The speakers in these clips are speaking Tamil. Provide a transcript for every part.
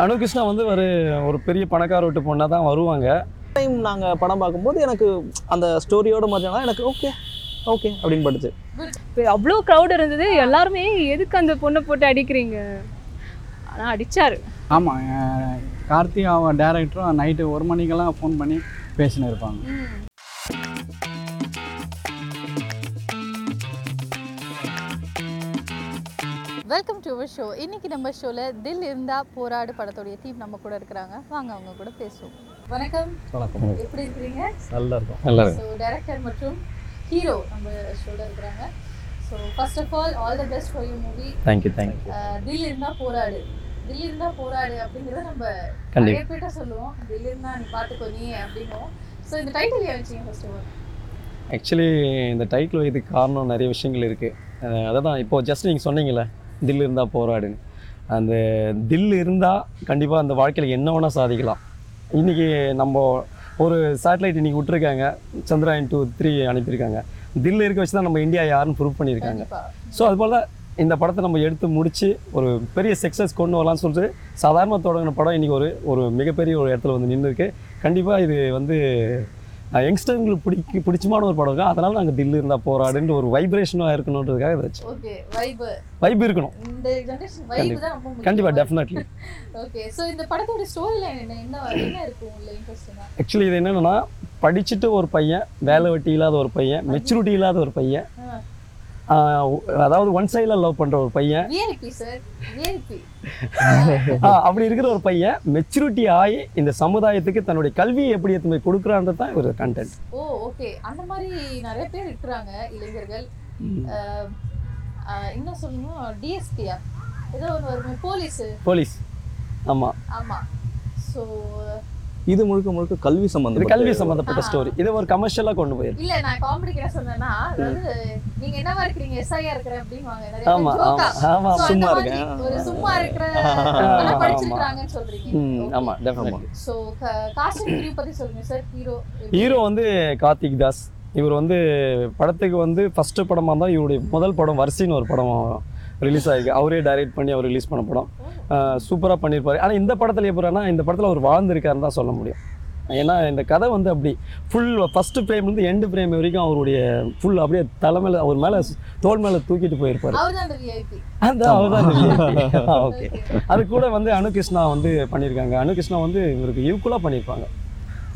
அனுகிருஷ்ணா வந்து ஒரு ஒரு பெரிய பணக்கார வீட்டு பொண்ணாக தான் வருவாங்க. டைம் நாங்கள் படம் பார்க்கும்போது எனக்கு அந்த ஸ்டோரியோட மதியானா எனக்கு ஓகே ஓகே அப்படின்னு பட்டுச்சு. இப்போ அவ்வளோ க்ரௌட் இருந்தது எல்லாருமே எதுக்கு அந்த பொண்ணை போட்டு அடிக்கிறீங்க? ஆனால் அடிச்சாரு. ஆமாம் கார்த்தி அவன் டேரக்டரும் நைட்டு ஒரு மணிக்கெல்லாம் ஃபோன் பண்ணி பேசின்னு இருப்பாங்க. வெல்கம் டு அவர் ஷோ இன்னைக்கு நம்ம ஷோவில் தில் இருந்தா போராடு படத்துடைய டீம் நம்ம கூட இருக்கிறாங்க. வாங்க அவங்க கூட பேசுவோம். வணக்கம். வணக்கம். எப்படி இருக்கிறீங்க? நல்லா இருக்கும். நல்லா ஸோ டைரக்டர் மற்றும் ஹீரோ நம்ம ஷோவில் இருக்கிறாங்க. So first of all all the best for you movie thank you thank you தில் இருந்தா போராடு. தில் இருந்தா போராடு அப்படிங்கிறத நம்ம கண்டிப்பா. நிறைய பேர்ட்ட சொல்லுவோம். தில் இருந்தா நீ பார்த்துக்கோ நீ அப்படின்னும் ஸோ இந்த டைட்டில் ஏன் வச்சீங்க ஃபர்ஸ்ட் ஆஃப் ஆல் ஆக்சுவலி இந்த டைட்டில் இதுக்கு காரணம் நிறைய விஷயங்கள் இருக்குது அதை தான் இப்போது ஜஸ்ட் நீங்கள் சொன்னீங்களே தில் இருந்தால் போராடுன்னு அந்த தில் இருந்தால் கண்டிப்பாக அந்த வாழ்க்கையில் என்ன வேணால் சாதிக்கலாம். இன்றைக்கி நம்ம ஒரு சேட்டலைட் இன்றைக்கி விட்டுருக்காங்க. சந்திராயன் டூ த்ரீ அனுப்பியிருக்காங்க. தில் இருக்க வச்சு தான் நம்ம இந்தியா யாருன்னு ப்ரூவ் பண்ணியிருக்காங்க. ஸோ அதுபோல் இந்த படத்தை நம்ம எடுத்து முடித்து ஒரு பெரிய சக்ஸஸ் கொண்டு வரலாம்னு சொல்லிட்டு சாதாரண தொடங்கின படம் இன்றைக்கி ஒரு ஒரு மிகப்பெரிய ஒரு இடத்துல வந்து நின்று இருக்கு கண்டிப்பாக இது வந்து யங்ஸ்டர்களுக்கு பிடிக்க பிடிச்சமான ஒரு படம் இருக்கும் அதனால் நாங்கள் தில்லு இருந்தால் போராடுன்ற ஒரு வைப்ரேஷனாக இருக்கணுன்றதுக்காக இதை வச்சோம் ஓகே வைப் வைப் இருக்கணும். கண்டிப்பாக டெஃபினெட்லி ஆக்சுவலி இது என்னென்னா படிச்சுட்டு ஒரு பையன் வேலை வெட்டி இல்லாத ஒரு பையன் மெச்சூரிட்டி இல்லாத ஒரு பையன் அதாவது ஒன் சைடில் லவ் பண்ணுற ஒரு பையன். அப்படி இருக்கிற ஒரு பையன் மெச்சூரிட்டி ஆகி இந்த சமுதாயத்துக்கு தன்னுடைய கல்வியை எப்படி எடுத்து போய் கொடுக்குறான்றது தான் ஒரு கண்டென்ட் ஓ ஓகே அந்த மாதிரி நிறைய பேர் இருக்கிறாங்க இளைஞர்கள். என்ன சொல்லணும் டிஎஸ்பியா ஏதோ ஒன்று வருமே போலீஸ் போலீஸ் ஆமாம் ஆமா. ஸோ இது முழுக்க முழுக்க கல்வி சம்பந்தம் கல்வி சம்மந்தப்பட்ட ஆ. ஸ்டோரி இதை ஒரு கமர்ஷியலாக கொண்டு போயிருக்கு இல்ல நான் காமெடிக்கு என்ன சொன்னேன்னா அதாவது நீங்க என்னவா இருக்கிறீங்க எஸ்ஐயா இருக்கிறேன் அப்படின்வாங்க நிறைய ஆமா ஆமா ஆமா சும்மா இருக்கேன். ஒரு சும்மா இருக்கிற ஆமா, படிச்சிருக்காங்கன்னு சொல்றீங்க. ம் Okay. ஆமாம் டெஃபினெட்லி ஸோ காஸ்டிங் கிரியூ பத்தி சொல்லுங்க சார் ஹீரோ ஹீரோ வந்து கார்த்திக் தாஸ். இவர் வந்து படத்துக்கு வந்து ஃபஸ்ட்டு படமாக தான் இவருடைய முதல் படம் வரிசைன்னு ஒரு படம் ரிலீஸ் ஆகிருக்கு அவரே டைரக்ட் பண்ணி அவர் ரிலீஸ் பண்ண படம். சூப்பராக பண்ணியிருப்பாரு ஆனால் இந்த படத்தில் எப்படின்னா இந்த படத்தில் அவர் வாழ்ந்திருக்காருன்னு தான் சொல்ல முடியும். ஏன்னா இந்த கதை வந்து அப்படி ஃபுல் ஃபஸ்ட்டு ஃப்ரேம்லேருந்து எண்டு ஃப்ரேம் வரைக்கும் அவருடைய ஃபுல் அப்படியே தலைமையில் அவர் மேலே தோல் மேலே தூக்கிட்டு போயிருப்பார். அந்த அவர் தான் ஓகே அது கூட வந்து அனுகிருஷ்ணா வந்து பண்ணியிருக்காங்க அனுகிருஷ்ணா வந்து இவருக்கு ஈக்குவலாக பண்ணியிருப்பாங்க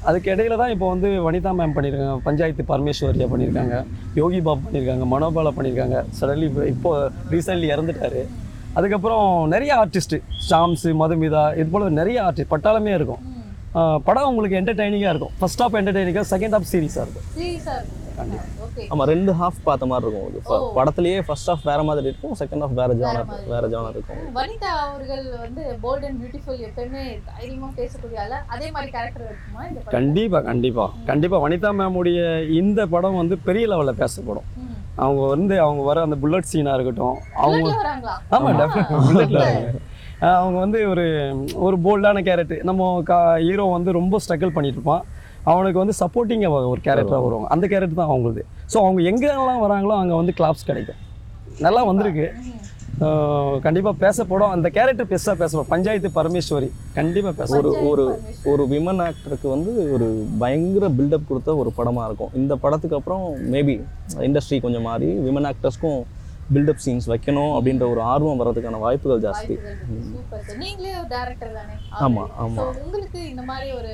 அதுக்கு இடையில தான் இப்போ வந்து வனிதா மேம் பண்ணியிருக்காங்க பஞ்சாயத்து பரமேஸ்வரியா பண்ணியிருக்காங்க யோகி பாபு பண்ணியிருக்காங்க மனோபாலா பண்ணியிருக்காங்க சடன்லி இப்போ ரீசெண்ட்லி இறந்துட்டாரு. அதுக்கப்புறம் நிறைய ஆர்டிஸ்ட்டு ஷாம்ஸு மதுமிதா இது போல் நிறைய ஆர்டிஸ்ட் பட்டாளமே இருக்கும். படம் உங்களுக்கு என்டர்டைனிங்காக இருக்கும். ஃபர்ஸ்ட் ஹாஃப் என்டர்டைனிங்காக செகண்ட் ஹாஃப் சீரியஸாக இருக்கும். சீரியஸா ஓகே ஆமா ரெண்டு ஹாஃப் பார்த்த மாதிரி இருக்கும் ஓ. படத்துலயே ஃபர்ஸ்ட் ஹாஃப் வேற மாதிரி இருக்கும் செகண்ட் ஹாஃப் வேற ஜானர். வேற ஜானர் இருக்கும் வனிதா அவர்கள் வந்து போல்ட் அண்ட் பியூட்டிஃபுல் எப்பயுமே தைரியமா பேசக்கூடிய ஆளு அதே மாதிரி கேரக்டர் இருக்குமா? கண்டிப்பாக கண்டிப்பாக கண்டிப்பாக வனிதா மேமுடைய இந்த படம் வந்து பெரிய லெவலில் பேசப்படும். அவங்க வந்து அவங்க வர அந்த புல்லட் சீனாக இருக்கட்டும் அவங்க ஆமாம் டெஃபினட் புல்லட்டில் அவங்க வந்து ஒரு ஒரு போல்டான கேரக்டர் நம்ம கா ஹீரோ வந்து ரொம்ப ஸ்ட்ரகிள் பண்ணிட்டு இருப்பான். அவனுக்கு வந்து சப்போர்ட்டிங்காக ஒரு கேரக்டராக வருவாங்க. அந்த கேரக்டர் தான் அவங்களுது. ஸோ அவங்க எங்கெல்லாம் வராங்களோ அங்கே வந்து கிளாப்ஸ் கிடைக்கும். நல்லா வந்திருக்கு. கண்டிப்பாக பேசப்படும். அந்த கேரக்டர் பெருசாக பேசப்படும். பஞ்சாயத்து பரமேஸ்வரி கண்டிப்பாக பேச ஒரு ஒரு. ஒரு விமன் ஆக்டருக்கு வந்து ஒரு பயங்கர பில்டப் கொடுத்த ஒரு படமா இருக்கும். இந்த படத்துக்கு அப்புறம் மேபி இண்டஸ்ட்ரி கொஞ்சம் மாறி விமன் ஆக்டர்ஸ்க்கும் பில்டப் சீன்ஸ் வைக்கணும் அப்படின்ற ஒரு ஆர்வம் வர்றதுக்கான வாய்ப்புகள் ஜாஸ்தி. வாய்ப்புகள் இருக்கு. Super sir. நீங்களே ஒரு டைரக்டர் தானே? ஆமா, already. ஆமா. So, உங்களுக்கு இந்த மாதிரி ஒரு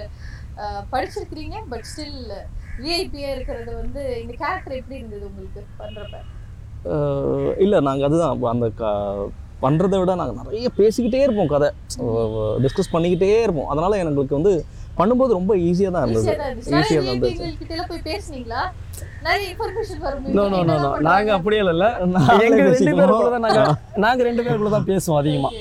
படிச்சிருக்கிறீங்க பட் ஸ்டில் விஐபியா இருக்கிறது வந்து இந்த கேரக்டர் எப்படி இருந்தது உங்களுக்கு பண்றப்ப? இல்ல நாங்க அதுதான் அந்த க பண்றதை விட நாங்க நிறைய பேசிக்கிட்டே இருப்போம் கதை. டிஸ்கஸ் பண்ணிக்கிட்டே இருப்போம். அதனால எங்களுக்கு வந்து பண்ணும்போது ரொம்ப ஈஸியா தான் இருந்தது. ஈஸியா தான் இருந்துச்சு. நாங்கள் அப்படியே இல்லை நாங்களே எங்க ரெண்டு பேசிக்குவோம். பேருக்குள்ள தான் நாங்கள் நாங்கள் ரெண்டு பேருக்குள்ள தான் பேசுவோம் அதிகமாக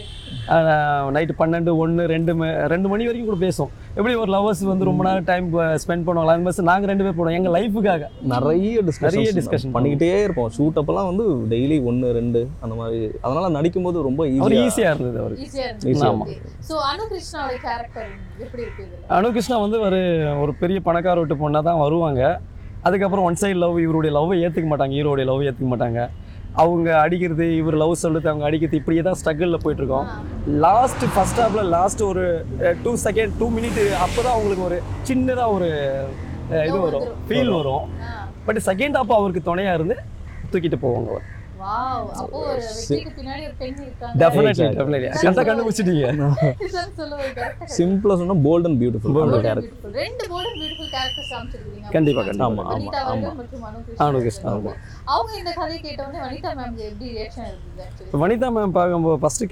நைட்டு பன்னெண்டு ஒன்று ரெண்டு ம- ரெண்டு மணி வரைக்கும் கூட பேசுவோம். எப்படி ஒரு லவர்ஸ் வந்து ரொம்ப நேரம் டைம் ஸ்பெண்ட் பண்ணுவாங்களா? அந்த மாதிரி நாங்கள் ரெண்டு பேர் போனோம் எங்கள் லைஃபுக்காக நிறைய டிஸ்கஷன் நிறைய discussion பண்ணிக்கிட்டே இருப்போம். ஷூட் அப்பெல்லாம் வந்து டெய்லி ஒன்று ரெண்டு அந்த மாதிரி. அதனால நடிக்கும்போது ரொம்ப அவர் ஈஸியா ஈஸியாக இருந்தது அவருக்கு ஈஸியா Easy ஆ இருந்துச்சு சோ அனு கிருஷ்ணாவோட கேரக்டர் எப்படி இருக்கு இதுல? அனுகிருஷ்ணா வந்து ஒரு ஒரு பெரிய பணக்கார வீட்டு பொண்ணாக தான் வருவாங்க. அதுக்கப்புறம் ஒன் சைடு லவ் இவருடைய லவ்வை ஏற்றுக்க மாட்டாங்க. ஹீரோடைய லவ் ஏற்றுக்க மாட்டாங்க. அவங்க அடிக்கிறது இவர் லவ் சொல்லுறது அவங்க அடிக்கிறது இப்படியே தான் ஸ்ட்ரகிளில் போயிட்டுருக்கோம். லாஸ்ட் ஃபர்ஸ்ட் ஹாஃபில் லாஸ்ட் ஒரு டூ செகண்ட் டூ மினிட் அப்போ தான் அவங்களுக்கு ஒரு சின்னதாக ஒரு இது வரும். ஃபீல் வரும். பட் செகண்ட் ஹாஃப் அவருக்கு துணையாக இருந்து தூக்கிட்டு போவாங்க அவர். வாவ் அப்போ ஒரு வெற்றிக்கு பின்னாடி ஒரு பெண் இருக்காங்க டெஃபினெட்லி Exactly. டெஃபினெட்லி கரெக்டாக கண்டுபிடிச்சிட்டீங்க? சிம்பிளாக சொன்னால் bold and beautiful and character Beautiful. ரெண்டு போல்ட் பியூட்டிஃபுல் கேரக்டர்ஸ் காமிச்சிருக்கீங்க கண்டிப்பா, கண்டிப்பா. ஆமா, ஆமா, வனிதா ஆமா. மற்றும். அவங்க இந்த கதையை மேம்க்கு எப்படி ரியாக்ஷன் இருந்தது? வனிதா மேம்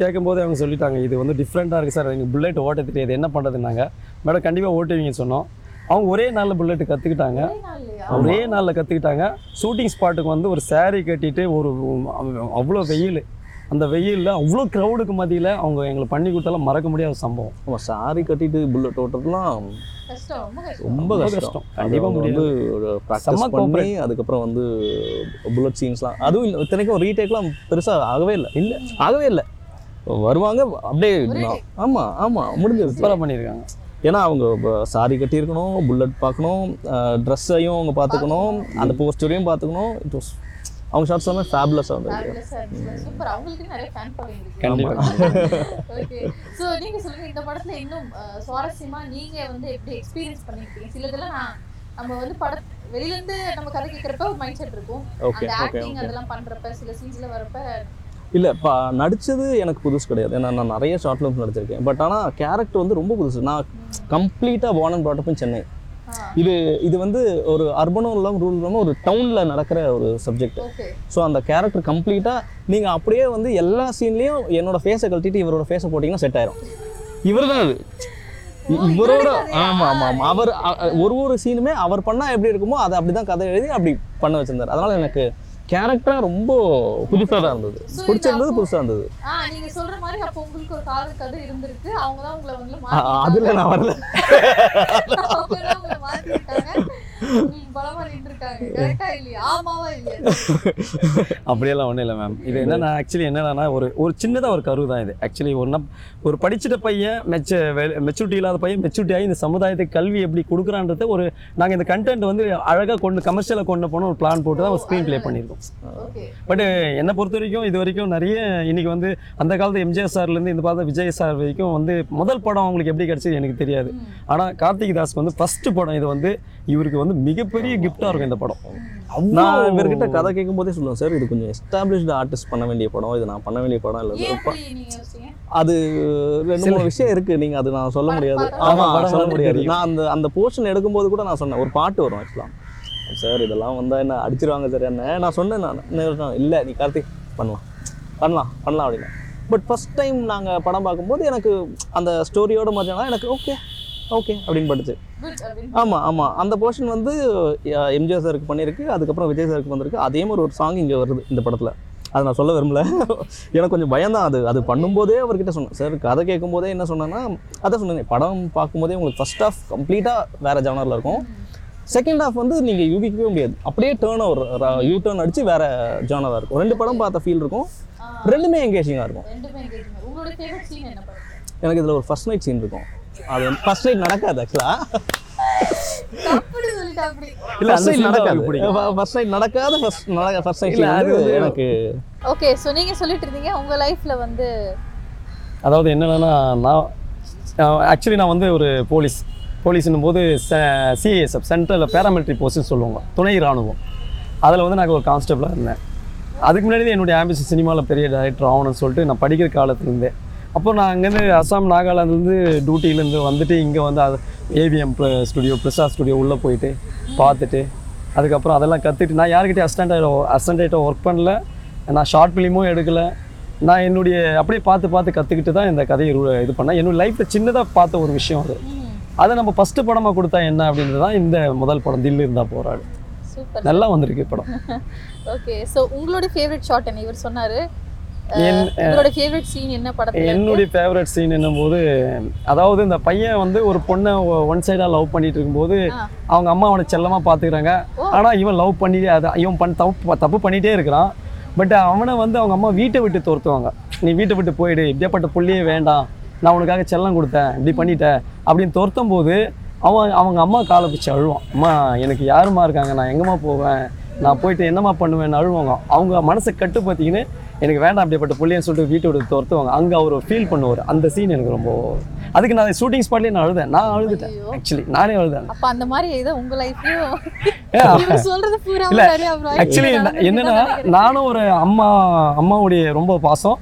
கேட்கும்போது அவங்க சொல்லிட்டாங்க இது வந்து டிஃப்ரெண்ட்டாக இருக்குது சார் எனக்கு புல்லட் ஓட்ட தெரியாது என்ன பண்ணுறதுனாங்க மேடம் கண்டிப்பாக ஓட்டுவீங்கன்னு சொன்னோம் அவங்க ஒரே நாளில் புல்லட் கற்றுக்கிட்டாங்க ஒரே நாள்லயா? ஒரே நாளில் கற்றுக்கிட்டாங்க ஷூட்டிங் ஸ்பாட்டுக்கு வந்து ஒரு saree கட்டிட்டு ஒரு அவ்வளோ வெயில். அந்த வெயிலில் அவ்வளோ க்ரௌடுக்கு மத்தியில் அவங்க எங்களுக்கு பண்ணி கொடுத்தாலும் மறக்க முடியாத சம்பவம். ஆமாம் சாரி கட்டிட்டு புல்லட் ஓட்டுறதுலாம் ரொம்ப கஷ்டம். கண்டிப்பாக ஒரு செம்ம ப்ராக்டிஸ் பண்ணி அதுக்கப்புறம் வந்து புல்லட் சீன்ஸ்லாம் அதுவும் இல்லை இத்தனைக்கும் ரீடேக்லாம் பெருசாக ஆகவே இல்லை. இல்லை ஆகவே இல்லை. வருவாங்க அப்படியே நான்- ஆமா ஆமா முடிஞ்சது பண்ணியிருக்காங்க. ஏன்னா அவங்க சாரி கட்டியிருக்கணும் புல்லட் பார்க்கணும் ட்ரெஸ்ஸையும் அவங்க பார்த்துக்கணும் அந்த போஸ்டரையும் பார்த்துக்கணும் இட் வாஸ் அவங்க ஷார்ட்ஸ் எல்லாமே ஃபேப்லஸாக இருந்தது. Super. அவங்களுக்கு நிறைய fan following இருக்கு. கண்டிப்பாக Okay. So, நீங்க சொல்லுங்க இந்த படத்துல இன்னும் அஹ், சுவாரஸ்யமா நீங்க வந்து எப்படி எக்ஸ்பீரியன்ஸ் பண்ணிருக்கீங்க சிலதெல்லாம் நான் நம்ம வந்து பட வெளியில இருந்து நம்ம கதை கேட்கறப்ப ஒரு மைண்ட் செட் இருக்கும் அந்த ஆக்டிங். அதெல்லாம் பண்றப்ப சில சீன்ஸ்ல வரப்ப இல்லை இப்போ நடிச்சது எனக்கு புதுசு கிடையாது. ஏன்னா நான் நிறைய ஷார்ட் ஃபிலிம்ஸ் நடிச்சிருக்கேன். பட் ஆனால் கேரக்டர் வந்து ரொம்ப புதுசு. நான் கம்ப்ளீட்டாக brought up in சென்னை இது இது வந்து ஒரு அர்பனும் இல்லாமல் ரூல் இல்லாமல் ஒரு டவுனில் நடக்கிற ஒரு சப்ஜெக்ட் ஸோ அந்த கேரக்டர் கம்ப்ளீட்டாக நீங்கள் அப்படியே வந்து எல்லா சீன்லேயும் என்னோட ஃபேஸை கழட்டிட்டு இவரோட ஃபேஸை போட்டிங்கன்னா செட் ஆயிரும். இவர் தான் அது. இவரோட ஆமாம் ஆமாம் ஆமாம் அவர் ஒரு ஒரு சீனுமே அவர் பண்ணால் எப்படி இருக்குமோ அதை அப்படி தான் கதை எழுதி அப்படி பண்ண வச்சிருந்தார். அதனால் எனக்கு கேரக்டராக ரொம்ப புதுசாக தான் இருந்தது. பிடிச்சிருந்தது புதுசாக இருந்தது ஆ நீங்க சொல்ற மாதிரி அப்போ உங்களுக்கு ஒரு காதல் கதை இருந்திருக்கு. அவங்க தான் உங்களை வந்து அதில் நான் வரல. அப்படியெல்லாம் ஒன்றும் இல்லை மேம் இது என்னன்னா ஆக்சுவலி என்னன்னா ஒரு ஒரு சின்னதாக ஒரு கரு தான் இது. ஆக்சுவலி நப் ஒரு படிச்சிட்ட பையன் மெச்ச மெச்சூரிட்டி இல்லாத பையன் மெச்சூரிட்டி ஆகி இந்த சமுதாயத்துக்கு கல்வி எப்படி கொடுக்குறான்றத ஒரு நாங்கள் இந்த கண்டென்ட் வந்து அழகாக கொண்டு கமர்ஷியலாக கொண்டு போன ஒரு பிளான் போட்டு தான் ஒரு ஸ்க்ரீன் ப்ளே பண்ணியிருக்கோம் பட் என்னை பொறுத்த வரைக்கும் இது வரைக்கும் நிறைய இன்னைக்கு வந்து அந்த காலத்து எம்ஜிஆர் சார்லேருந்து இந்த பார்த்த விஜய் சார் வரைக்கும் வந்து முதல் படம் அவங்களுக்கு எப்படி கிடைச்சது எனக்கு தெரியாது. ஆனால் கார்த்திக் தாஸ்க்கு வந்து ஃபர்ஸ்ட் படம் இது வந்து இவருக்கு வந்து மிகப்பெரிய கிஃப்டாக இருக்கும் இந்த படம். நான் இவர்கிட்ட கதை கேட்கும் போதே சொல்லுவேன் சார் இது கொஞ்சம் எஸ்டாப்ளிஷ்டு ஆர்டிஸ்ட் பண்ண வேண்டிய படம் இது நான் பண்ண வேண்டிய படம் இல்லை அது ரெண்டு மூணு விஷயம் இருக்கு நீங்க அது நான் சொல்ல முடியாது. ஆமா சொல்ல முடியாது. நான் அந்த அந்த போர்ஷன் எடுக்கும்போது கூட நான் சொன்னேன் ஒரு பாட்டு வரும் ஆக்சுவலாக சார் இதெல்லாம் வந்தா என்ன அடிச்சிருவாங்க சார் என்ன? நான் சொன்னேன் நான். இல்லை நீ கார்த்திக் பண்ணலாம். பண்ணலாம் பண்ணலாம் அப்படின்னு பட் ஃபர்ஸ்ட் டைம் நாங்கள் படம் பார்க்கும்போது எனக்கு அந்த ஸ்டோரியோட மாதிரினா எனக்கு ஓகே ஓகே. அப்படின்னு பட்டுச்சு. ஆமாம் ஆமாம் அந்த போர்ஷன் வந்து எம்ஜிஆர் சாருக்கு பண்ணியிருக்கு. அதுக்கப்புறம் விஜய் சாருக்கு வந்திருக்கு. அதே மாதிரி ஒரு சாங் இங்கே வருது இந்த படத்தில். அது நான் சொல்ல விரும்பல. எனக்கு கொஞ்சம் பயம்தான் அது. அது பண்ணும்போதே அவர்கிட்ட சொன்னேன். சார் கதை கேட்கும்போதே என்ன சொன்னேன்னா அதான் சொன்னேன் படம் பார்க்கும்போதே உங்களுக்கு ஃபர்ஸ்ட் ஆஃப் கம்ப்ளீட்டாக வேறு ஜானரில் இருக்கும். செகண்ட் ஹாஃப் வந்து நீங்கள் யூகிக்கவே முடியாது. அப்படியே டேர்ன் ஓவர் யூ டேர்ன் அடித்து வேறு ஜானராக இருக்கும். ரெண்டு படம் பார்த்த ஃபீல் இருக்கும். ரெண்டுமே எங்கேஜிங்காக இருக்கும். எனக்கு இதில் ஒரு ஃபர்ஸ்ட் நைட் சீன் இருக்கும். அது ஃபர்ஸ்ட் நைட் நடக்காது அப்படி. இல்ல, அந்த நடக்காது. ஃபர்ஸ்ட் நைட் நடக்காத ஃபர்ஸ்ட் நடக்க ஃபர்ஸ்ட் நைட் அது எனக்கு ஓகே நீங்க சொல்லிட்டு இருந்தீங்க உங்க லைஃப்ல வந்து அதாவது என்னன்னா நான் ஆக்சுவலி நான் வந்து ஒரு போலீஸ் போலீஸ்னும் போது சிஏஎஸ்எஃப் சென்ட்ரல் பேராமிலிட்ரி போஸ்ட்னு சொல்லுவாங்க துணை ராணுவம். அதில் வந்து நான் ஒரு கான்ஸ்டபிளாக இருந்தேன். அதுக்கு முன்னாடி என்னுடைய ஆம்பிஷன் சினிமாவில் பெரிய டைரக்டர் ஆகணும்னு சொல்லிட்டு நான் படிக்கிற காலத்துலேருந்தே அப்போ நான் அங்கேருந்து அஸ்ஸாம் நாகாலாந்துலேருந்து டியூட்டிலேருந்து வந்துட்டு இங்கே வந்து அது ஏவிஎம் ஸ்டுடியோ பிரசா ஸ்டுடியோ உள்ளே போயிட்டு பார்த்துட்டு அதுக்கப்புறம் அதெல்லாம் கற்றுட்டு நான் யார்கிட்டயும் அசிஸ்டண்ட்டாக அசிஸ்டண்ட்டாக ஒர்க் பண்ணல. நான் ஷார்ட் ஃபிலிமும் எடுக்கலை. நான் என்னுடைய அப்படியே பார்த்து பார்த்து கற்றுக்கிட்டு தான் இந்த கதையை இது பண்ணேன். என்னோட லைஃப்பில் சின்னதாக பார்த்த ஒரு விஷயம் அது. அதை நம்ம ஃபஸ்ட்டு படமாக கொடுத்தா என்ன அப்படின்றது தான் இந்த முதல் படம் தில்லு இருந்தா போராடு நல்லா வந்திருக்கு படம். ஓகே ஸோ உங்களோட ஃபேவரட் ஷாட் என்ன? இவர் சொன்னாரு உங்களோட ஃபேவரட் சீன் என்ன படத்துல என்னுடைய ஃபேவரட் சீன் என்னும்போது அதாவது இந்த பையன் வந்து ஒரு பொண்ணை ஒன் சைடாக லவ் பண்ணிட்டு இருக்கும்போது. அவங்க அம்மா அவனை செல்லமாக பார்த்துக்கிறாங்க ஆனால் இவன் லவ் பண்ணி அதை இவன் பண்ண தப்பு தப்பு பண்ணிகிட்டே இருக்கிறான். பட் அவனை வந்து அவங்க அம்மா வீட்டை விட்டு துரத்துவாங்க. நீ வீட்டை விட்டு போயிடு. இப்படியாப்பட்ட புள்ளியே வேண்டாம். நான் உனக்காக செல்லம் கொடுத்தேன். இப்படி பண்ணிட்டேன் அப்படின்னு துரத்தும் போது அவன் அவங்க அம்மா காலை பிடிச்சி அழுவான். அம்மா எனக்கு யாரும்மா இருக்காங்க? நான் எங்கம்மா போவேன்? நான் போயிட்டு என்னம்மா பண்ணுவேன்னு அழுவாங்க. அவங்க மனசை கட்டு பார்த்தீங்கன்னு எனக்கு வேண்டாம் அப்படிப்பட்ட புள்ளியன்னு சொல்லிட்டு வீட்டை விட்டு துரத்துவாங்க. அங்கே அவர் ஃபீல் பண்ணுவார். அந்த சீன் எனக்கு ரொம்ப அதுக்கு நான் ஷூட்டிங் ஸ்பாட்லேயே நான் அழுதேன். நான் அழுதுட்டேன். ஆக்சுவலி நானே அழுதேன். அப்ப அந்த மாதிரி ஏதோ உங்க லைஃப்லயும் பூரா இல்ல, ஆக்சுவலி என்னன்னா. நானும் ஒரு அம்மா அம்மாவுடைய ரொம்ப பாசம்.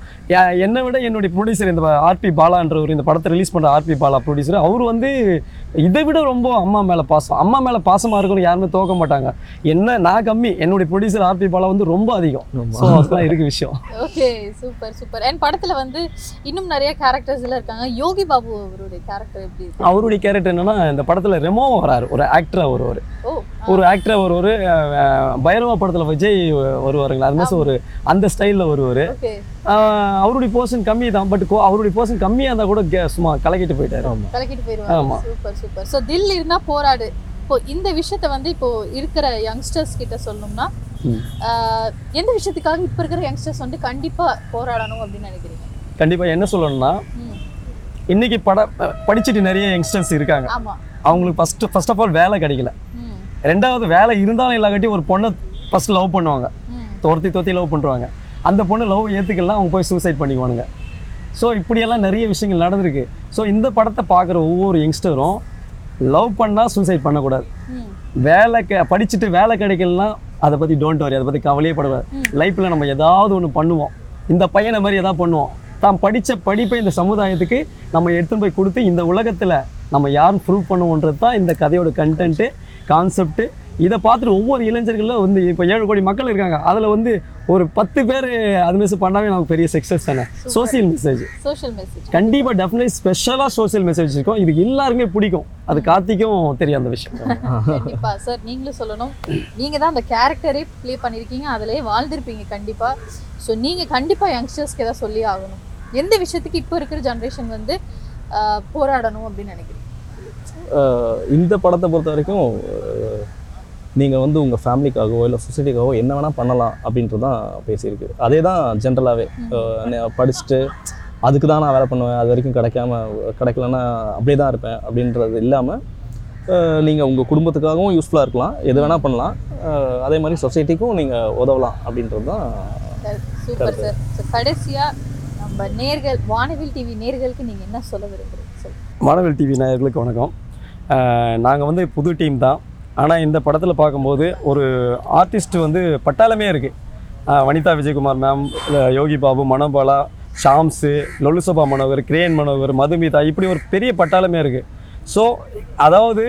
என்னை விட என்னுடைய ப்ரொடியூசர் இந்த ஆர்பி பாலான்றவர் இந்த படத்தை ரிலீஸ் பண்ணுற ஆர்பி பாலா ப்ரொடியூசர் அவர் வந்து இதை விட ரொம்ப அம்மா மேலே பாசம். அம்மா மேலே பாசமாக இருக்கணும் யாருமே தோக்க மாட்டாங்க. என்ன நான் கம்மி. என்னுடைய ப்ரொடியூசர் ஆர்பி பாலா வந்து ரொம்ப அதிகம். ஸோ அதுதான் இருக்கு விஷயம். ஓகே சூப்பர் சூப்பர் அண்ட் படத்துல வந்து இன்னும் நிறைய கேரக்டர்ஸ் எல்லாம் இருக்காங்க. யோகி பாபு அவருடைய கேரக்டர் எப்படி இருக்கு? அவருடைய கேரக்டர் என்னன்னா இந்த படத்தில் ரெமோ வராரு. ஒரு ஆக்டராக வருவார் ஓ. ஒரு ஆக்டராக வருவார் பைரவா படத்தில் விஜய் வருவாருங்களா? அது மாதிரி ஒரு அந்த ஸ்டைலில் வருவார். அவருடைய போர்ஷன் கம்மி தான் பட் அவருடைய போர்ஷன் கம்மியாக இருந்தால் கூட கே- சும்மா கலக்கிட்டு போயிட்டாரு. கலக்கிட்டு ஆமா. போயிருவாங்க சூப்பர் சூப்பர். ஸோ தில் இருந்தா போராடு. இப்போ இந்த விஷயத்த வந்து இப்போ இருக்கிற யங்ஸ்டர்ஸ் கிட்ட சொல்லணும்னா எந்த விஷயத்துக்காக இப்போ இருக்கிற யங்ஸ்டர்ஸ் வந்து கண்டிப்பா போராடணும் அப்படின்னு நினைக்கிறீங்க? கண்டிப்பாக என்ன சொல்லணும்னா. இன்னைக்கு பட படிச்சுட்டு நிறைய யங்ஸ்டர்ஸ் இருக்காங்க. ஆமா. அவங்களுக்கு ஃபஸ்ட்டு ஃபர்ஸ்ட் ஆஃப் ஆல் வேலை கிடைக்கல. ரெண்டாவது வேலை இருந்தாலும் இல்லாட்டி ஒரு பொண்ணை ஃபர்ஸ்ட் லவ் பண்ணுவாங்க. தோர்த்தி தோர்த்தி லவ் பண்ணுவாங்க அந்த பொண்ணு லவ் ஏற்றுக்கலாம் அவங்க போய் சூசைட் பண்ணிக்குவானுங்க. ஸோ இப்படியெல்லாம் நிறைய விஷயங்கள் நடந்திருக்கு. ஸோ இந்த படத்தை பார்க்குற ஒவ்வொரு யங்ஸ்டரும் லவ் பண்ணால் சூசைட் பண்ணக்கூடாது. வேலை க படிச்சுட்டு வேலை கிடைக்கலாம் அதை பற்றி டோன்ட் வரி அதை பற்றி கவலையே படக்கூடாது லைஃப்பில் நம்ம ஏதாவது ஒன்று பண்ணுவோம். இந்த பையனை மாதிரி எதாவது பண்ணுவோம். தான் படித்த படிப்பை இந்த சமுதாயத்துக்கு நம்ம எடுத்துன்னு போய் கொடுத்து இந்த உலகத்தில் நம்ம யாரும் ப்ரூவ் பண்ணுவோன்றது தான் இந்த கதையோட கண்டென்ட்டு கான்செப்ட்டு இதை பார்த்துட்டு ஒவ்வொரு இளைஞர்களும் வந்து இப்போ ஏழு கோடி மக்கள் இருக்காங்க. அதில் வந்து ஒரு பத்து பேர் அது மிஸ் பண்ணாவே நமக்கு பெரிய சக்ஸஸ் தானே? சோசியல் மெசேஜ் சோஷியல் மெசேஜ் கண்டிப்பாக டெஃபினெட்லி ஸ்பெஷலாக சோஷியல் மெசேஜ் இருக்கும். இது எல்லாருமே பிடிக்கும். அது கார்த்திக்கும் தெரியும் அந்த விஷயம். கண்டிப்பா சார் நீங்களும் சொல்லணும். நீங்க தான் அந்த கேரக்டரே ப்ளே பண்ணிருக்கீங்க. அதுலயே வாழ்ந்திருப்பீங்க கண்டிப்பா. ஸோ நீங்க கண்டிப்பா யங்ஸ்டர்ஸ்க்கு ஏதாவது சொல்லி ஆகணும். எந்த விஷயத்துக்கு இப்போ இருக்கிற ஜென்ரேஷன் வந்து போராடணும் அப்படின்னு நினைக்கிறீங்க? அஹ் இந்த படத்தை பொறுத்த வரைக்கும் நீங்கள் வந்து உங்கள் ஃபேமிலிக்காகவோ இல்லை சொசைட்டிக்காகவோ என்ன வேணால் பண்ணலாம் அப்படின்றது தான் பேசியிருக்கு. அதே தான் ஜென்ரலாகவே படிச்சுட்டு அதுக்கு தான் நான் வேலை பண்ணுவேன். அது வரைக்கும் கிடைக்காம கிடைக்கலன்னா அப்படியே தான் இருப்பேன் அப்படின்றது இல்லாமல் நீங்கள் உங்கள் குடும்பத்துக்காகவும் யூஸ்ஃபுல்லாக இருக்கலாம். எது வேணால் பண்ணலாம். அதே மாதிரி சொசைட்டிக்கும் நீங்கள் உதவலாம் அப்படின்றது தான் சூப்பர் சார். ஸோ கடைசியா நம்ம நேர்கள் வானவில் டிவி நேர்களுக்கு நீங்க என்ன சொல்ல விரும்புறீங்க? சார் மாணவல் டிவி நேயர்களுக்கு வணக்கம். நாங்கள் வந்து புது டீம் தான். ஆனால் இந்த படத்தில் பார்க்கும்போது ஒரு ஆர்டிஸ்ட் வந்து பட்டாளமே இருக்குது வனிதா விஜயகுமார் மேம் யோகி பாபு மனோபாலா ஷாம்ஸு லொலுசபா மனோகர் கிரேன் மனோகர் மதுமிதா இப்படி ஒரு பெரிய பட்டாளமே இருக்குது ஸோ அதாவது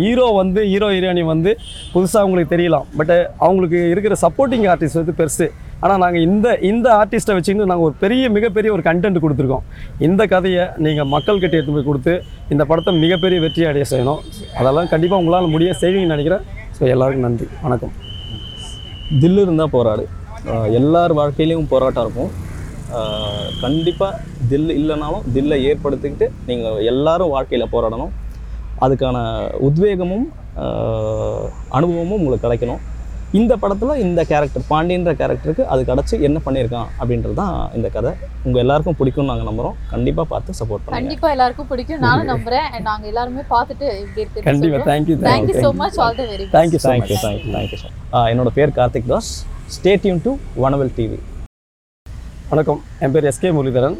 ஹீரோ வந்து ஹீரோ ஹீரோயினி வந்து புதுசாக அவங்களுக்கு தெரியலாம். பட் அவங்களுக்கு இருக்கிற சப்போர்ட்டிங் ஆர்டிஸ்ட் வந்து பெருசு. ஆனால் நாங்கள் இந்த இந்த ஆர்டிஸ்ட்டை வச்சுக்கிட்டு நாங்கள் ஒரு பெரிய மிகப்பெரிய ஒரு கண்டென்ட் கொடுத்துருக்கோம். இந்த கதையை நீங்கள் மக்கள்கிட்ட எடுத்து போய் கொடுத்து இந்த படத்தை மிகப்பெரிய வெற்றி அடைய செய்யணும். அதெல்லாம் கண்டிப்பாக உங்களால் முடிய செய்வீங்கன்னு நினைக்கிறேன். ஸோ எல்லாருக்கும் நன்றி. வணக்கம். தில்லு இருந்தால் போராடு. எல்லார் வாழ்க்கையிலையும் போராட்டம் இருக்கும். கண்டிப்பாக தில் இல்லைனாலும் தில்லை ஏற்படுத்திக்கிட்டு நீங்கள் எல்லாரும் வாழ்க்கையில் போராடணும். அதுக்கான உத்வேகமும் அனுபவமும் உங்களுக்கு கிடைக்கணும் இந்த படத்தில் இந்த கேரக்டர் பாண்டியன்ற கேரக்டருக்கு அது கிடச்சி என்ன பண்ணியிருக்கான் அப்படின்றது தான் இந்த கதை. உங்கள் எல்லாருக்கும் பிடிக்கும்னு நாங்கள் நம்புகிறோம் கண்டிப்பாக பார்த்து சப்போர்ட் பண்ணுங்க. கண்டிப்பா எல்லாருக்கும் பிடிக்கும். நானும் நம்புறேன். and நாங்க எல்லாருமே பார்த்துட்டு இப்படி இருக்கு. கண்டிப்பாக thank you thank you so thank you much all the very thank you thank you thank you thank you so என்னோட பேர் Karthik Das. Stay tuned to Vanavil TV வணக்கம். என் பேர் எஸ்கே முரளிதரன்.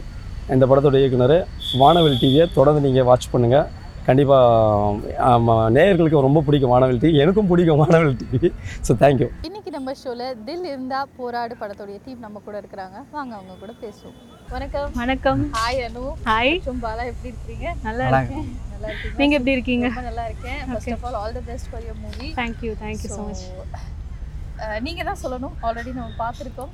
இந்த படத்தோட இயக்குனர் வானவில் டிவியை தொடர்ந்து நீங்கள் வாட்ச் பண்ணுங்கள் கண்டிப்பாக நேயர்களுக்கு ரொம்ப பிடிக்கும் வானவில் டிவி. எனக்கும் பிடிக்கும் வானவில் டிவி. ஸோ தேங்க்யூ இன்னைக்கு நம்ம ஷோல தில் இருந்தா போராடு படத்துடைய டீம் நம்ம கூட இருக்கிறாங்க. வாங்க அவங்க கூட பேசுவோம். வணக்கம். வணக்கம். ஹாய் அனு. ஹாய் மற்றும் பாலா எப்படி இருக்கீங்க? நல்லா இருக்கேன். நல்லா இருக்கீங்க நீங்க எப்படி இருக்கீங்க? ரொம்ப நல்லா இருக்கேன். First of all all the best for your movie thank you thank you so much நீங்க தான் சொல்லணும். ஆல்ரெடி நம்ம பார்த்துருக்கோம்.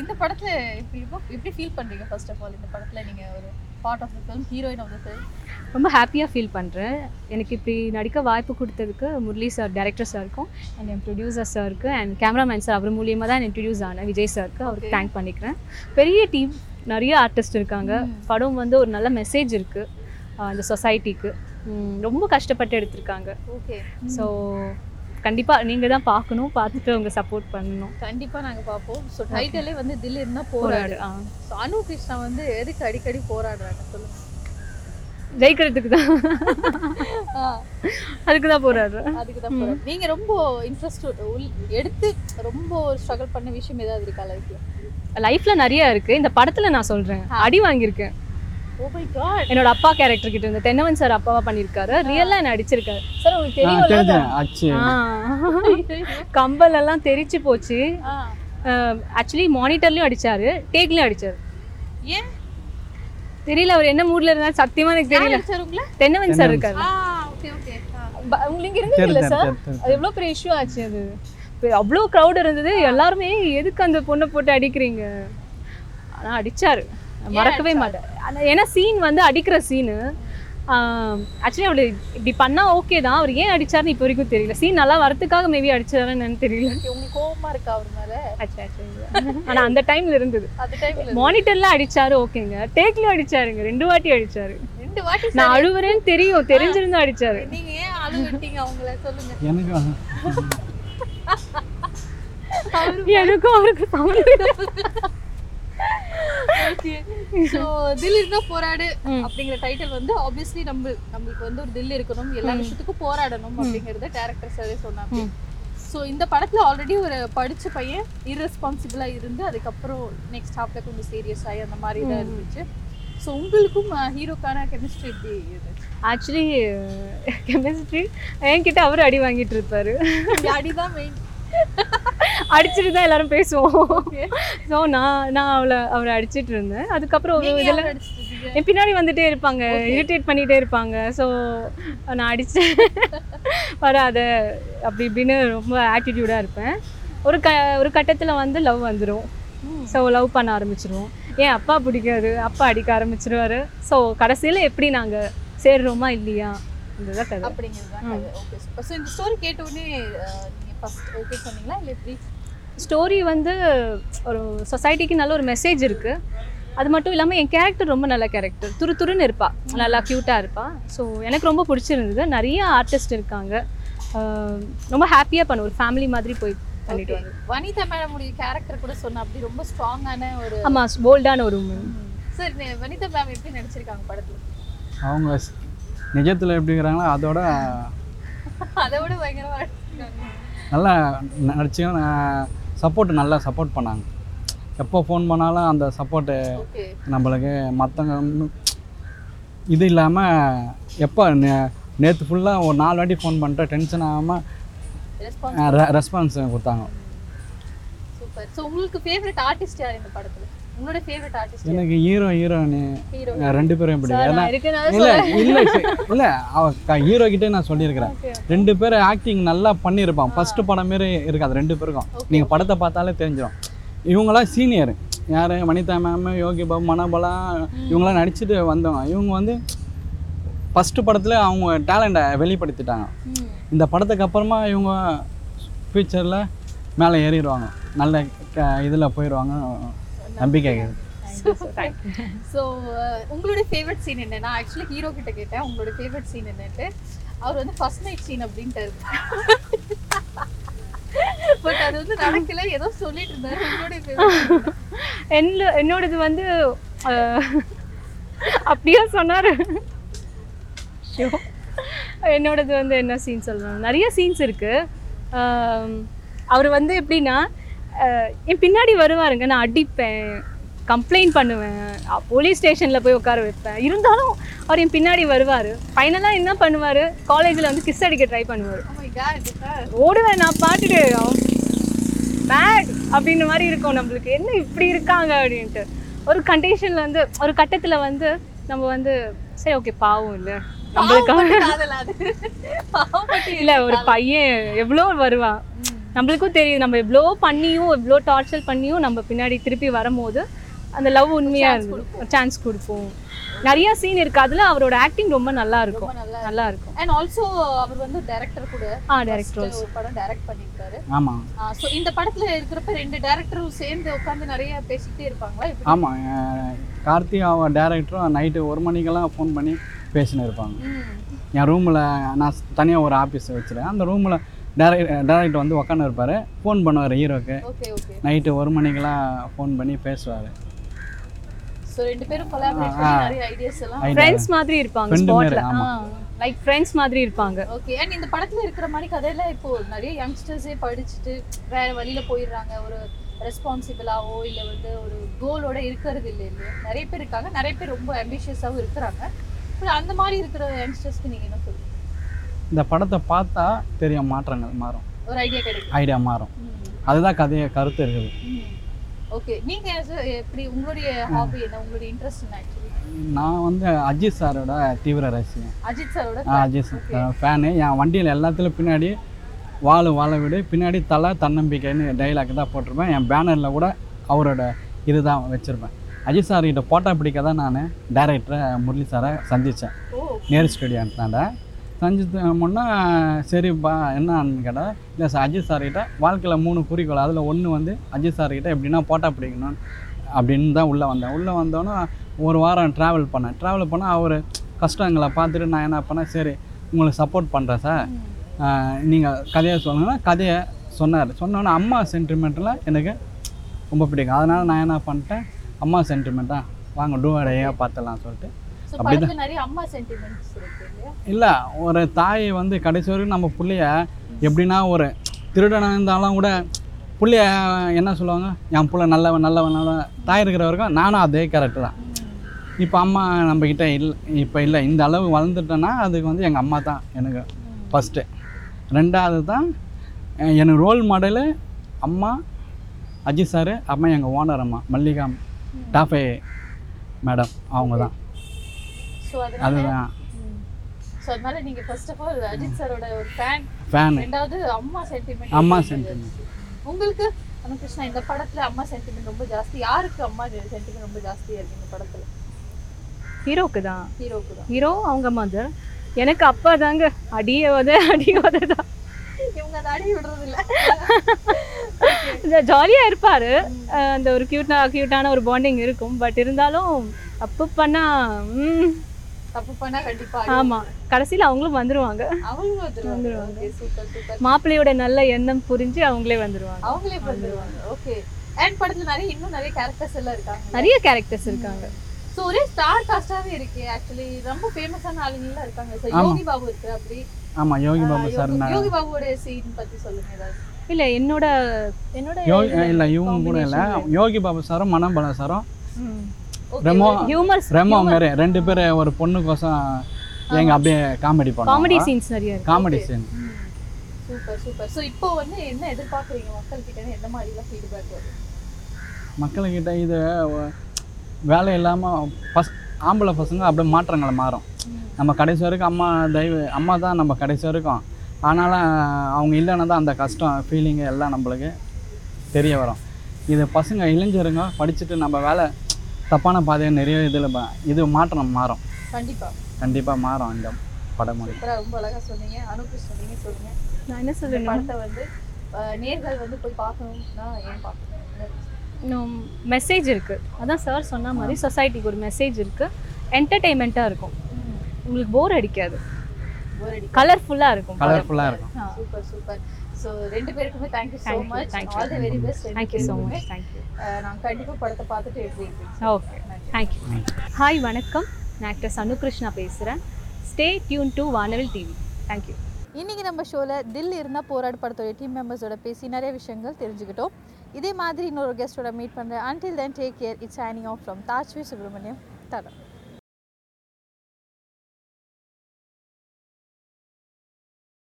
இந்த படத்துல எப்படி எப்படி ஃபீல் பண்றீங்க ஃபர்ஸ்ட் ஆஃப் ஆல் இந்த படத்துல நீங்க ஒரு part of the film heroine of the film ரொம்ப ஹாப்பியாக ஃபீல் பண்ணுறேன் எனக்கு இப்படி நடிக்க வாய்ப்பு கொடுத்ததுக்கு முரளி சார் டேரக்டர் சாருக்கும் அண்ட் என் ப்ரொடியூசர் சாருக்கு அண்ட் கேமராமேன் சார் அவர் மூலியமாக தான் இன்ட்ரடியூஸ் ஆனேன் விஜய் சாருக்கு அவருக்கு. தேங்க் பண்ணிக்கிறேன். பெரிய டீம் நிறைய ஆர்டிஸ்ட் இருக்காங்க. படம் வந்து ஒரு நல்ல மெசேஜ் இருக்குது அந்த சொசைட்டிக்கு ரொம்ப கஷ்டப்பட்டு எடுத்திருக்காங்க. ஓகே ஸோ கண்டிப்பாக நீங்கள் தான் பார்க்கணும் பார்த்துட்டு உங்க சப்போர்ட் பண்ணணும். கண்டிப்பா நாங்க பார்ப்போம். ஸோ டைட்டிலே வந்து தில் இருந்தா போராடு. ஸோ அனு கிருஷ்ணா வந்து எதுக்கு அடிக்கடி போராடுறாங்க சொல்லுங்க. ஜெயிக்கிறதுக்கு தான். அதுக்கு தான் போறாரு அதுக்கு தான் போறேன் நீங்க ரொம்ப இன்ட்ரெஸ்ட் எடுத்து ரொம்ப ஸ்ட்ரகிள் பண்ண விஷயம் ஏதாவது இருக்கா லைஃப்ல லைஃப்ல நிறைய இருக்கு. இந்த படத்துல நான் சொல்றேன். அடி வாங்கியிருக்கேன். என்னோட அப்பா கேரக்டர் கிட்ட இருந்து தென்னவன் சார் அப்பாவா பண்ணியிருக்காரு. ரியலா என்ன அடிச்சிருக்காரு சார் உங்களுக்கு தெரியும் கம்பல் எல்லாம் தெரிச்சு போச்சு. ஆக்சுவலி மானிட்டர்லயும் அடிச்சாரு டேக்லயும் அடிச்சாரு. ஏன்? தெரியல அவர் என்ன மூட்ல இருந்தாரு? சத்தியமா எனக்கு தெரியல. சார் உங்களை? தென்னவன் சார் இருக்காரு. ஆ ஓகே ஓகே ப- உங்களுக்கு இருந்தது இல்ல சார் அது எவ்வளோ பெரிய இஷ்யூ ஆச்சு அது? இப்ப அவ்வளோ க்ரௌட் இருந்தது. எல்லாருமே எதுக்கு அந்த பொண்ணை போட்டு அடிக்கிறீங்க? ஆனால் அடிச்சாரு. மறக்கவே மாட்டேன். ஏன்னா சீன் வந்து அடிக்கிற சீனு ஆக்சுவலி அவளை இப்படி பண்ணா ஓகே தான். அவர் ஏன் அடிச்சாருன்னு இப்போ வரைக்கும் தெரியல. சீன் நல்லா வரதுக்காக மேபி அடிச்சாருன்னு தெரியல. உங்களுக்கு கோவமா இருக்கா அவர் மேல? ஆச்சு ஆனால் அந்த டைம்ல இருந்தது. அந்த டைம்ல மானிட்டர்ல அடிச்சாரு ஓகேங்க டேக்லயும் அடிச்சாருங்க. ரெண்டு வாட்டி அடிச்சாரு. ரெண்டு வாட்டி நான் அழுவுறேன்னு தெரியும். தெரிஞ்சிருந்தா அடிச்சாரு. நீங்க ஏன் அழுவிட்டீங்க அவங்கள? சொல்லுங்க. எனக்கு எனக்கும் அவருக்கு சம்மந்தம் ஸோ தில் இருந்தா போராடு அப்படிங்கிற டைட்டில் வந்து ஆப்வியஸ்லி நம்ம நம்மளுக்கு வந்து ஒரு தில் இருக்கணும். எல்லா விஷயத்துக்கும் போராடணும் அப்படிங்கறத டேரக்டர் சாரே சொன்னாங்க. ஸோ இந்த படத்துல ஆல்ரெடி ஒரு படிச்ச பையன் irresponsible-ஆ இருந்து அதுக்கப்புறம் நெக்ஸ்ட் ஹாஃப்ல கொஞ்சம் சீரியஸ் ஆகி அந்த மாதிரி தான் இருந்துச்சு. ஸோ உங்களுக்கும் ஹீரோக்கான கெமிஸ்ட்ரி எப்படி இருந்துச்சு? ஆக்சுவலி கெமிஸ்ட்ரி என்கிட்ட அவர் அடி வாங்கிட்டு இருப்பாரு. அடிதான் மெயின் அடிச்சுட்டு தான் எல்லாரும் பேசுவோம். ஸோ நான் நான் அவளை அவரை அடிச்சிட்டு இருந்தேன். அதுக்கப்புறம் ஒரு நீங்க இதில் யாரை அடிச்சிட்டு என் பின்னாடி வந்துட்டே இருப்பாங்க. இரிட்டேட் பண்ணிட்டே இருப்பாங்க. ஸோ நான் அடிச்சு வராத அப்படி இப்படின்னு ரொம்ப ஆட்டிடியூடாக இருப்பேன். ஒரு க ஒரு கட்டத்தில் வந்து லவ் வந்துடும் ஸோ லவ் பண்ண ஆரம்பிச்சிருவோம். ஏன் அப்பா பிடிக்காது? அப்பா அடிக்க ஆரம்பிச்சிருவாரு. ஸோ கடைசியில் எப்படி நாங்கள் சேர்றோமா இல்லையா? அப்படிங்கிறது ஸோ இந்த ஸ்டோரி கேட்ட உடனே ஃபர்ஸ்ட் ஓகே சொன்னீங்களா? இல்லை எப்படி? ஸ்டோரி வந்து ஒரு சொசைட்டிக்கு நல்ல ஒரு மெசேஜ் இருக்குது அது மட்டும் இல்லாமல் என் கேரக்டர் ரொம்ப நல்ல கேரக்டர் துரு துருன்னு இருப்பா. நல்லா க்யூட்டாக இருப்பா. ஸோ எனக்கு ரொம்ப பிடிச்சிருந்தது. நிறைய ஆர்டிஸ்ட் இருக்காங்க. ரொம்ப ஹாப்பியாக பண்ண ஒரு ஃபேமிலி மாதிரி போய் பண்ணிட்டு Okay. வனிதா மேடம் உடைய கேரக்டர் கூட சொன்ன அப்படி ரொம்ப ஸ்ட்ராங்கான ஒரு ஆமாம் போல்டான ஒரு woman. சார் வனிதா மேம் எப்படி நடிச்சிருக்காங்க படத்துல? அவங்க நிஜத்தில் எப்படி இருக்கிறாங்களோ அதோட அதை விட பயங்கரமா நடிச்சிருக்காங்க. நல்லா நடிச்சு சப்போர்ட் நல்லா சப்போர்ட் பண்ணாங்க. எப்போ ஃபோன் பண்ணாலும் அந்த சப்போர்ட்டு நம்மளுக்கு மற்றவங்க இது இல்லாமல் எப்போ நேற்று ஃபுல்லாக ஒரு நாலு வாட்டி ஃபோன் பண்ணிட்டு டென்ஷன் ஆகாமல் ரெஸ்பான்ஸ் ரெஸ்பான்ஸ் கொடுத்தாங்க. சூப்பர் ஸோ உங்களுக்கு ஃபேவரட் ஆர்டிஸ்ட் யார் இந்த படத்துல? உங்களோட ஃபேவரட் ஆர்டிஸ்ட் எனக்கு ஹீரோ ஹீரோனு ஹீரோ ரெண்டு பேரும் பிடிக்கும் இல்லை இல்லை இல்லை அவ ஹீரோ கிட்டே நான் சொல்லியிருக்கிறேன். ரெண்டு பேரும் ஆக்டிங் நல்லா பண்ணியிருப்பான். ஃபர்ஸ்ட் படம் மாரி இருக்காது ரெண்டு பேருக்கும். நீங்கள் படத்தை பார்த்தாலே தெரிஞ்சிடும் இவங்களாம் சீனியர் யார்? வனிதா மேம் யோகி பாபு மனபலா இவங்களாம் நடிச்சுட்டு வந்தவங்க. இவங்க வந்து ஃபஸ்ட்டு படத்தில் அவங்க டேலண்ட்டை வெளிப்படுத்திட்டாங்க. இந்த படத்துக்கு அப்புறமா இவங்க ஃப்யூச்சரில் மேலே ஏறிடுவாங்க. நல்ல இதில் போயிடுவாங்க. நம்பிக்கை. ஸோ உங்களுடைய ஃபேவரட் சீன் என்ன நான் ஆக்சுவலி ஹீரோ கிட்ட கேட்டேன் உங்களோட ஃபேவரட் சீன் என்னன்ட்டு. அவர் வந்து ஃபர்ஸ்ட் நைட் சீன் அப்படின்ட்டாரு. பட் அது வந்து நடக்கல ஏதோ சொல்லிட்டு இருந்தாரு. உங்களுடைய ஃபேவரட் என்ன? என்னோடது வந்து அப்படியே சொன்னார். என்னோடது வந்து என்ன சீன் சொல்லணும் நிறைய சீன்ஸ் இருக்குது அவர் வந்து எப்படின்னா என் பின்னாடி வருவாருங்க. நான் அடிப்பேன் கம்ப்ளைண்ட் பண்ணுவேன் போலீஸ் ஸ்டேஷனில் போய் உட்கார வைப்பேன். இருந்தாலும் அவர் என் பின்னாடி வருவார். ஃபைனலாக என்ன பண்ணுவார்? காலேஜில் வந்து கிஸ் அடிக்க ட்ரை பண்ணுவார். காட் ஓடுவேன் நான் பாட்டுட்டு பேட் அப்படின்ற மாதிரி இருக்கும் நம்மளுக்கு. என்ன இப்படி இருக்காங்க அப்படின்ட்டு. ஒரு கண்டிஷன்ல வந்து ஒரு கட்டத்துல வந்து நம்ம வந்து சரி ஓகே பாவம் இல்ல. நம்மளுக்காக இல்ல ஒரு பையன் எவ்வளோ வருவான். நம்மளுக்கும் தெரியும். நம்ம எவ்வளோ பண்ணியும் எவ்வளோ டார்ச்சர் பண்ணியும் நம்ம பின்னாடி திருப்பி வரும்போது அந்த லவ் உண்மையா இருந்தது. சான்ஸ் கொடுப்போம். நிறைய சீன் இருக்கு. அதுல அவரோட ஆக்டிங் ரொம்ப நல்லா இருக்கும். நல்லா நல்லா இருக்கும். அண்ட் ஆல்சோ அவர் வந்து டைரக்டர் கூட ஆ டேரக்டர் ஒரு படம் டைரக்ட் பண்ணியிருக்காரு. ஆமாம் ஸோ இந்த படத்துல இருக்கிறப்ப ரெண்டு டேரக்டரும் சேர்ந்து உட்காந்து நிறைய பேசிக்கிட்டே இருப்பாங்களா? ஆமாம் கார்த்தி அவன் டேரக்டரும் நைட்டு ஒரு மணிக்கெல்லாம் ஃபோன் பண்ணி பேசின்னு இருப்பாங்க. என் ரூமில் நான் தனியாக ஒரு ஆஃபீஸ் வச்சுருக்கேன். அந்த ரூமில் டேரக்டர் வந்து உட்காந்து இருப்பார். ஃபோன் பண்ணுவார் ஹீரோக்கு. ஓகே ஓகே நைட்டு ஒரு மணிக்கெல்லாம் ஃபோன் பண்ணி பேசுவார். ஸோ ரெண்டு பேரும் கொலாபரேட் பண்ணி நிறைய ஐடியாஸ் எல்லாம் ஃப்ரெண்ட்ஸ் மாதிரி இருப்பாங்க ஸ்பாட்ல. லைக் ஃப்ரெண்ட்ஸ் மாதிரி இருப்பாங்க. ஓகே அண்ட் இந்த படத்துல இருக்கிற மாதிரி கதையில இப்போ நிறைய யங்ஸ்டர்ஸே படிச்சுட்டு வேற வழியில போயிடுறாங்க. ஒரு ரெஸ்பான்சிபிளாவோ இல்லை வந்து ஒரு கோலோட இருக்கிறது இல்லை இல்லையா? நிறைய பேர் இருக்காங்க. நிறைய பேர் ரொம்ப அம்பிஷியஸாகவும் இருக்கிறாங்க. அந்த மாதிரி இருக்கிற யங்ஸ்டர்ஸ்க்கு நீங்க என்ன சொல்லுங்க இந்த படத்தை பார்த்தா தெரியும் மாற்றங்கள் மாறும். ஒரு ஐடியா கிடைக்கும். ஐடியா மாறும். அதுதான் கதைய கருத்து இருக்குது. ஓகே நீங்க எப்படி உங்களுடைய ஹாபி என்ன? உங்களுடைய இன்ட்ரெஸ்ட் என்ன நான் வந்து அஜித் சாரோட தீவிர ரசிகன். அஜித் சாரோட அஜித் சார். ஃபேனு என் வண்டியில் எல்லாத்துலேயும் பின்னாடி வாழு வாழ விடு. பின்னாடி தலை தன்னம்பிக்கைன்னு டைலாக் தான் போட்டிருப்பேன். என் பேனரில் கூட அவரோட இதுதான் வச்சுருப்பேன். அஜித் சார் கிட்ட போட்டோ பிடிக்க தான் நான்? டேரக்டரை முரளி சாரை சந்தித்தேன் நேரு ஸ்டூடியோன்ட்டாண்ட முன்னா சரிப்பா என்னன்னு கேட்டால் இல்லை சார் அஜித் சார்கிட்ட வாழ்க்கையில் மூணு குறிக்கோள். அதில் ஒன்று வந்து அஜித் சார்கிட்ட எப்படின்னா போட்டோ பிடிக்கணும் அப்படின்னு தான் உள்ளே வந்தேன். உள்ளே வந்தோன்னே ஒரு வாரம் ட்ராவல் பண்ணேன். ட்ராவல் பண்ணால் அவர் கஷ்டங்களை பார்த்துட்டு நான் என்ன பண்ணேன் சரி உங்களுக்கு சப்போர்ட் பண்ணுறேன் சார் நீங்கள் கதையை சொல்லுங்கன்னா கதையை சொன்னார். சொன்னோன்னே அம்மா சென்டிமெண்ட்டில் எனக்கு ரொம்ப பிடிக்கும். அதனால் நான் என்ன பண்ணிட்டேன் அம்மா சென்டிமெண்ட்டாக வாங்க டூவடையாக பார்த்துலாம் சொல்லிட்டு இல்லை ஒரு தாய் வந்து கடைசி வரைக்கும் நம்ம பிள்ளைய எப்படின்னா ஒரு திருடனாக இருந்தாலும் கூட பிள்ளைய என்ன சொல்லுவாங்க? என் பிள்ளை நல்லவன் நல்லவன் நல்லவன். தாய் இருக்கிற வரைக்கும் நானும் அதே கேரக்டர் தான். இப்போ அம்மா நம்மக்கிட்ட இல்லை இப்போ இல்லை இந்த அளவு வளர்ந்துட்டேன்னா அதுக்கு வந்து எங்கள் அம்மா தான் எனக்கு ஃபஸ்ட்டு ரெண்டாவது தான் எனக்கு ரோல் மாடலு அம்மா அஜித் சார் அம்மா எங்கள் ஓனர் அம்மா மல்லிகா டாஃபே மேடம் அவங்க தான். ஸோ அதனால அதுதான். ஸோ அதனால நீங்க ஃபர்ஸ்ட் ஆஃப் ஆல் அஜித் சாரோட ஒரு ஃபேன் ஃபேனு ரெண்டாவது அம்மா சென்டிமெண்ட் அம்மா. உங்களுக்கு அனுகிருஷ்ணா இந்த படத்துல அம்மா சென்டிமெண்ட் ரொம்ப ஜாஸ்தி. யாருக்கு அம்மா சென்டிமெண்ட் ரொம்ப ஜாஸ்தியா இருக்கு இந்த படத்துல? ஹீரோக்கு தான். ஹீரோக்கு தான். ஹீரோ அவங்க மதர் எனக்கு அப்பா தாங்க. அடிய உத அடிய உத தான். இவங்க அதை அடி விடுறது இல்ல ஜாலியாக இருப்பார். அந்த ஒரு க்யூட்டா க்யூட்டான ஒரு பாண்டிங் இருக்கும். பட் இருந்தாலும் தப்பு பண்ணா ம் தப்பு பண்ணா கண்டிப்பா ஆமாம் கடைசியில் அவங்களும் வந்துருவாங்க. அவங்களும் வந்துருவாங்க. வந்துருவாங்க. ஓகே சூப்பர் சூப்பர் மாப்பிள்ளையோட நல்ல எண்ணம் புரிஞ்சு அவங்களே வந்துருவாங்க. அவங்களே வந்துருவாங்க. ஓகே. அண்ட் படத்துல நிறைய இன்னும் நிறைய கேரக்டர்ஸ் எல்லாம் இருக்காங்க. நிறைய கேரக்டர்ஸ் இருக்காங்க. ஸோ ஒரே ஸ்டார் காஸ்டாவே இருக்கு ஆக்சுவலி ரொம்ப ஃபேமஸான ஆளுங்கலாம் இருக்காங்க. சார் ஆமா. யோகி பாபு இருக்கு அப்படி. ஆமாம் யோகி பாபு சார் யோகி- பாபுவோட சீன் பத்தி சொல்லுங்க ஏதாவது. இல்லை என்னோட என்னோட யோகி இல்லை இவங்க கூட இல்லை. யோகி பாபு சாரும் மனோபல சாரும். ரெமோ ரெமோ மாரி ரெண்டு பேர் ஒரு பொண்ணுக்கோசம் எங்க அப்படியே காமெடி காமெடி பண்ணுவாங்க சீன்ஸ் நிறைய இருக்கு. Comedy scene super super so இப்போ வந்து என்ன எதிர்பார்க்குறீங்க? மக்கள் கிட்ட எந்த மாதிரிலாம் ஃபீட்பேக் வரும்? மக்கள்கிட்ட இது வேலை இல்லாமல் பஸ் ஆம்பளை பசங்க அப்படியே மாற்றங்களை மாறும். நம்ம கடைசி வரைக்கும் அம்மா தயவு அம்மா தான் நம்ம கடைசி வரைக்கும். ஆனாலும் அவங்க இல்லைன்னா தான் அந்த கஷ்டம் ஃபீலிங்கு எல்லாம் நம்மளுக்கு தெரிய வரும். இது பசங்க இளைஞருங்க படிச்சுட்டு நம்ம வேலை தப்பான பாதையை நிறைய இதில் இது மாற்றம் மாறும். கண்டிப்பா. கண்டிப்பாக மாறும் இந்த படம் ரொம்ப அழகா சொன்னீங்க. அனுகிருஷ்ணன் நீங்க சொல்லுங்க. நான் என்ன சொல்லணும்? படத்தை வந்து நேர்கள் வந்து போய் பார்க்கணும்னா ஏன் பார்க்கணும்? மெசேஜ் இருக்கு. அதான் சார் சொன்ன மாதிரி சொசைட்டிக்கு ஒரு மெசேஜ் இருக்கு. என்டர்டெயின்மெண்ட்டாக இருக்கும். உங்களுக்கு போர் அடிக்காது. கலர்ஃபுல்லாக இருக்கும் கலர்ஃபுல்லாக இருக்கும். Super super. ஸோ ரெண்டு பேருக்குமே thank you so Thank you, much. All the very best thank you so much thank you நாங்கள் கண்டிப்பாக படத்தை பார்த்துட்டு எப்படி இருக்கு ஓகே தேங்க்யூ ஹாய் வணக்கம். நான் ஆக்டர் அனுகிருஷ்ணா பேசுகிறேன் stay tune to Vanavil TV thank you இன்னைக்கு நம்ம ஷோவில் தில் இருந்தால் போராடு படத்தோட டீம் மெம்பர்ஸோட பேசி நிறைய விஷயங்கள் தெரிஞ்சுக்கிட்டோம். இதே மாதிரி இன்னொரு கெஸ்ட்டோட மீட் பண்ணுறேன் until then take care it's signing off from Tajvi Subramaniam தரம்